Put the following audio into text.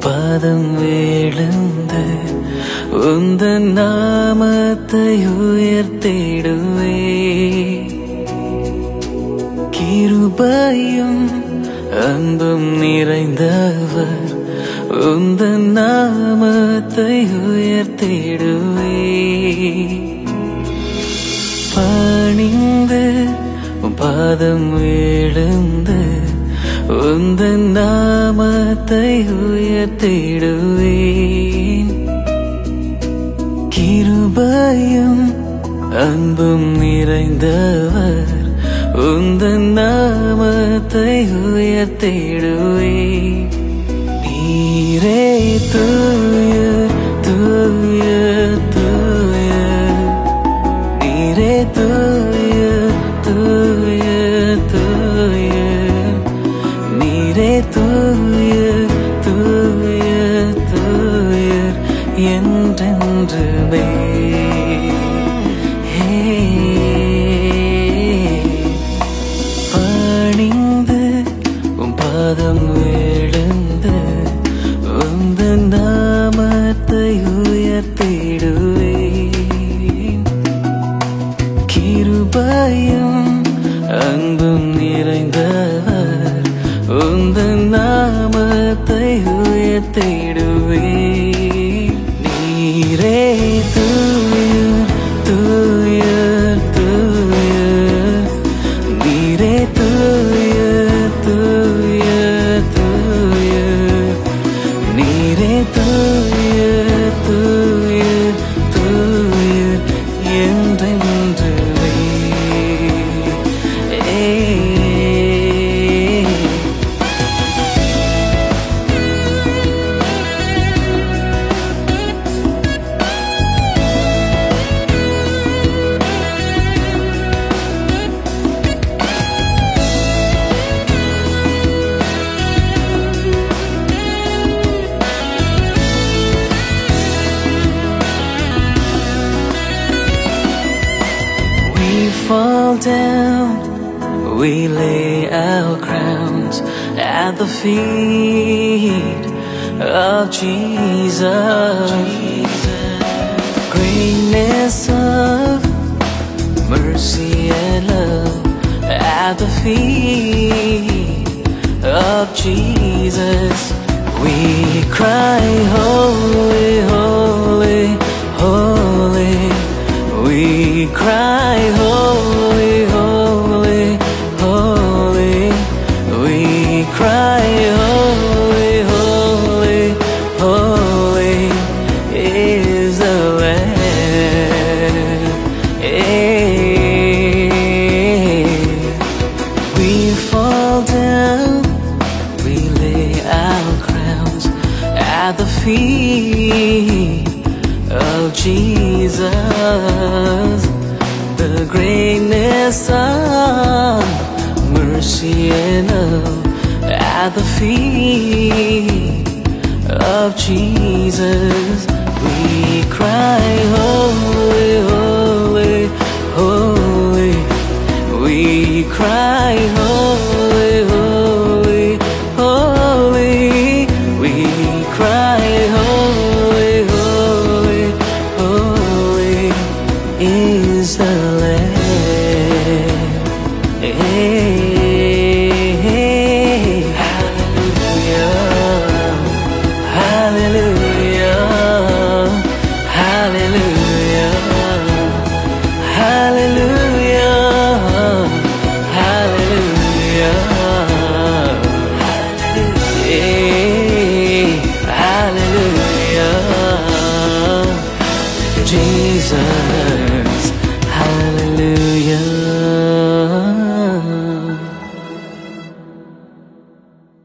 பாதம் வேழுந்து உந்த நாமத்தை உயர்த்திடுவே. கிருபையும் அன்பும் நிறைந்தவர் உந்த நாமத்தை உயர்த்திடுவே. பணிந்து பாதம் விழுந்து உந்த நாமத்தை உயர்த்திடுவேன். கிருபையும் அன்பும் நிறைந்தவர். உந்தன் நாமத்தை உயர்த்திடுவேன். நீரே தூ என்றென்றுமே. ஹே பணிந்து உம் பாதம் விழுந்து உந்த நாமத்தை உயர்த்திடுவேன். கிருபையும் அன்பும் நிறைந்தவர் உந்த நாமத்தை உயர்த்திடுவே fall down, we lay our crowns at the feet of Jesus. Greatness of mercy and love at the feet of Jesus. We cry, Holy, Holy, Holy. We cry, Holy, Holy, Holy. We cry, Holy, Holy, Holy is the Lamb. We fall down, we lay our crowns at the feet of Jesus. The greatness of mercy and love at the feet of Jesus. We cry, Holy, Jesus. Hallelujah.